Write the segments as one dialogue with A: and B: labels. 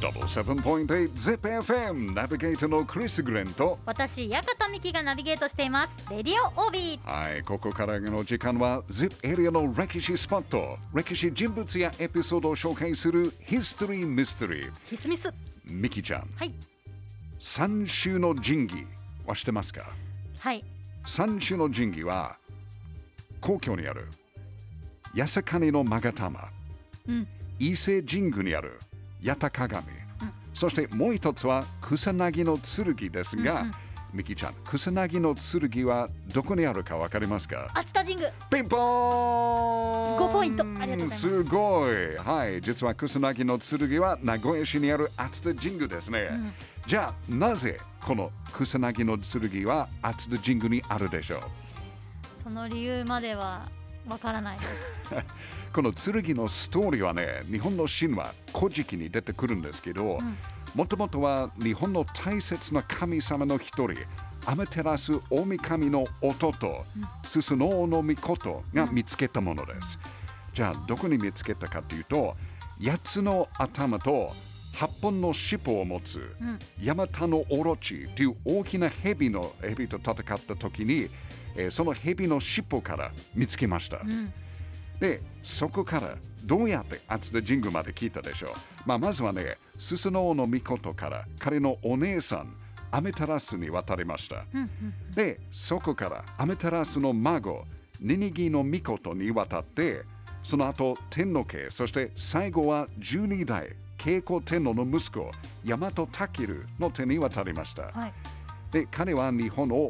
A: 77.8 ZIPFM ナビゲーターのクリス・グレンと
B: 私館美希がナビゲートしています。レディオオービー。
A: はいここからの時間は ZIP エリアの歴史スポット歴史人物やエピソードを紹介するヒストリー・ミステリー
B: ヒスミス
A: ミキちゃん。
B: はい。
A: 三種の神器は知ってますか？
B: はい。
A: 三種の神器は皇居にある。八坂の勾玉
B: うん。
A: 伊勢神宮にある八田鏡、そしてもう一つは草薙の剣ですが、
B: うんうん。
A: ミキちゃん草薙の剣はどこにあるかわかりますか？
B: 熱田神宮
A: ピンポーン
B: ！5ポイント。ありがとうございます。
A: すごい。はい。実は草薙の剣は名古屋市にある熱田神宮ですね、
B: ん。
A: じゃあなぜこの草薙の剣は熱田神宮にあるでしょう？
B: その理由まではわからない。で す
A: この剣のストーリーはね、日本の神話、古事記に出てくるんですけど、もともとは日本の大切な神様の一人、アマテラス大神の弟、ススノオノミコトが見つけたものです。じゃあ、どこに見つけたかというと、8つの頭と8本の尻尾を持つ、
B: ん
A: ヤマタノオロチという大きな蛇の蛇と戦った時に、えーその蛇の尻尾から見つけました。
B: うん
A: で、そこからどうやって厚田神宮まで来たでしょう。まあ、まずはね、ススノオノミコトから彼のお姉さん、アメタラスに渡りました。
B: うんうん
A: で、そこからアメタラスの孫、ニニギのミコトに渡って、その後、天皇家、そして最後は12代、慶光天皇の息子、大和武尊の手に渡りました。
B: はい
A: で彼は日本を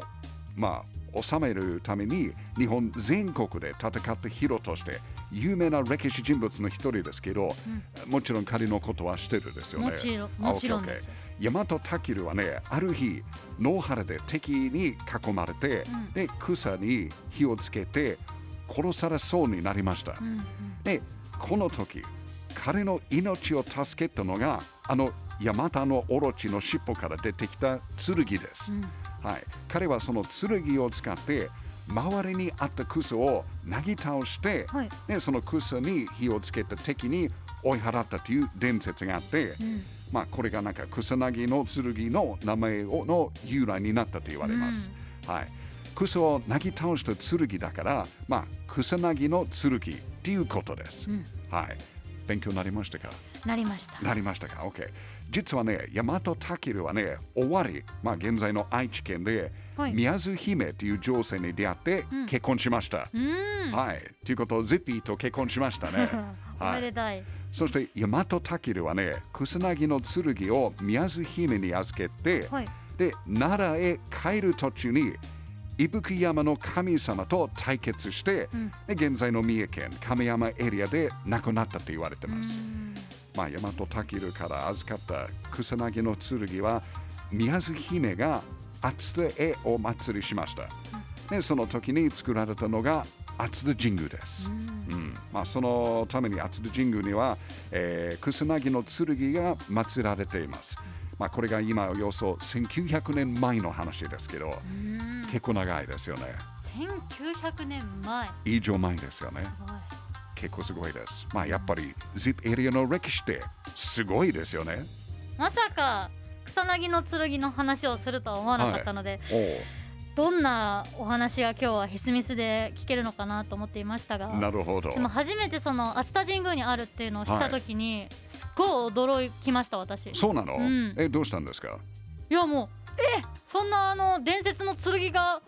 A: まあ治めるために日本全国で戦ったヒーローとして有名な歴史人物の一人ですけど、もちろん彼のことは知ってるですよね。
B: もちろん
A: あ
B: もちろん
A: OK
B: です
A: OK 大和武尊はね、ある日、野原で敵に囲まれて、
B: うん
A: で草に火をつけて殺されそうになりました。
B: うんうん
A: で、この時、彼の命を助けたのが、あのヤマタのオロチの尻尾から出てきた剣です。
B: うん。
A: はい、彼はその剣を使って周りにあった草をなぎ倒して、
B: はい。
A: でその草に火をつけた敵に追い払ったという伝説があって、
B: うん。
A: まあ、これがなんか草薙の剣の名前をの由来になったと言われます。はい、草をなぎ倒した剣だから、まあ、草薙の剣っていうことです。
B: うん。
A: はい、勉強になりましたか？
B: なりました
A: なりましたか ?OK。実はね、大和武はね、終わり、まあ現在の愛知県で、
B: はい
A: 宮津姫という女性に出会って
B: うん
A: 結婚しました。
B: うーん
A: はい。ということ、ゼッピーと結婚しましたね。
B: お
A: はい
B: めでたい
A: そして大和武はね、草薙の剣を宮津姫に預けて、
B: はい
A: で、奈良へ帰る途中に、伊吹山の神様と対決して、
B: うん
A: で現在の三重県亀山エリアで亡くなったと言われてます。
B: うん
A: まあ、大和武から預かった草薙の剣は宮津姫が厚田へお祭りしました。でその時に作られたのが厚田神宮です。うんまあ、そのために厚田神宮には、えー、草薙の剣が祀られています。まあ、これが今およそ1900年前の話ですけど、
B: うん
A: 結構長いですよね。
B: 1900年前
A: 以上前ですよね。
B: は
A: 結構すごいです。まあ、やっぱり ZIP エリアの歴史ってすごいですよね。
B: いまさか草薙の剣の話をするとは思わなかったので、
A: おう
B: どんなお話が今日はヘスミスで聞けるのかなと思っていましたが
A: なるほど。
B: でも初めてその熱田神宮にあるっていうのを知った時に、すっごい驚きました私い
A: そうなの、
B: うん
A: え、どうしたんですか？
B: やもうえそんなあの伝説の剣が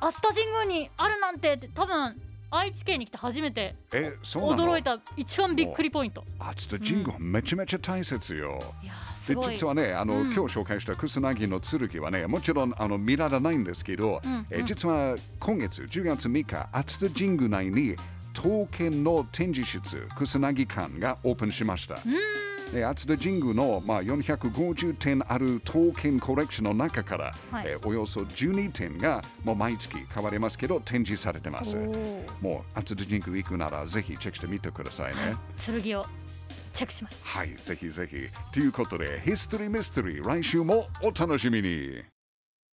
B: 熱田神宮にあるなんてって多分愛知県に来て初めて
A: え、そうなの？
B: 驚いた一番びっくりポイント。
A: 熱田神宮、めちゃめちゃ大切よ。
B: いやーす
A: で実はねあの、
B: うん。
A: 今日紹介した草薙の剣はねもちろんあの見られないんですけど、
B: うん
A: え
B: うん。
A: 実は今月10月3日熱田神宮内に刀剣の展示室草薙館がオープンしました。で熱田神宮の、まあ、450点ある刀剣コレクションの中から、
B: はい
A: えおよそ12点がもう毎月変わりますけど展示されてます。もう厚田神宮行くならぜひチェックしてみてくださいね。
B: 剣をチェックします
A: はい、ぜひぜひ。ということで、ヒストリーミステリー、来週もお楽しみに。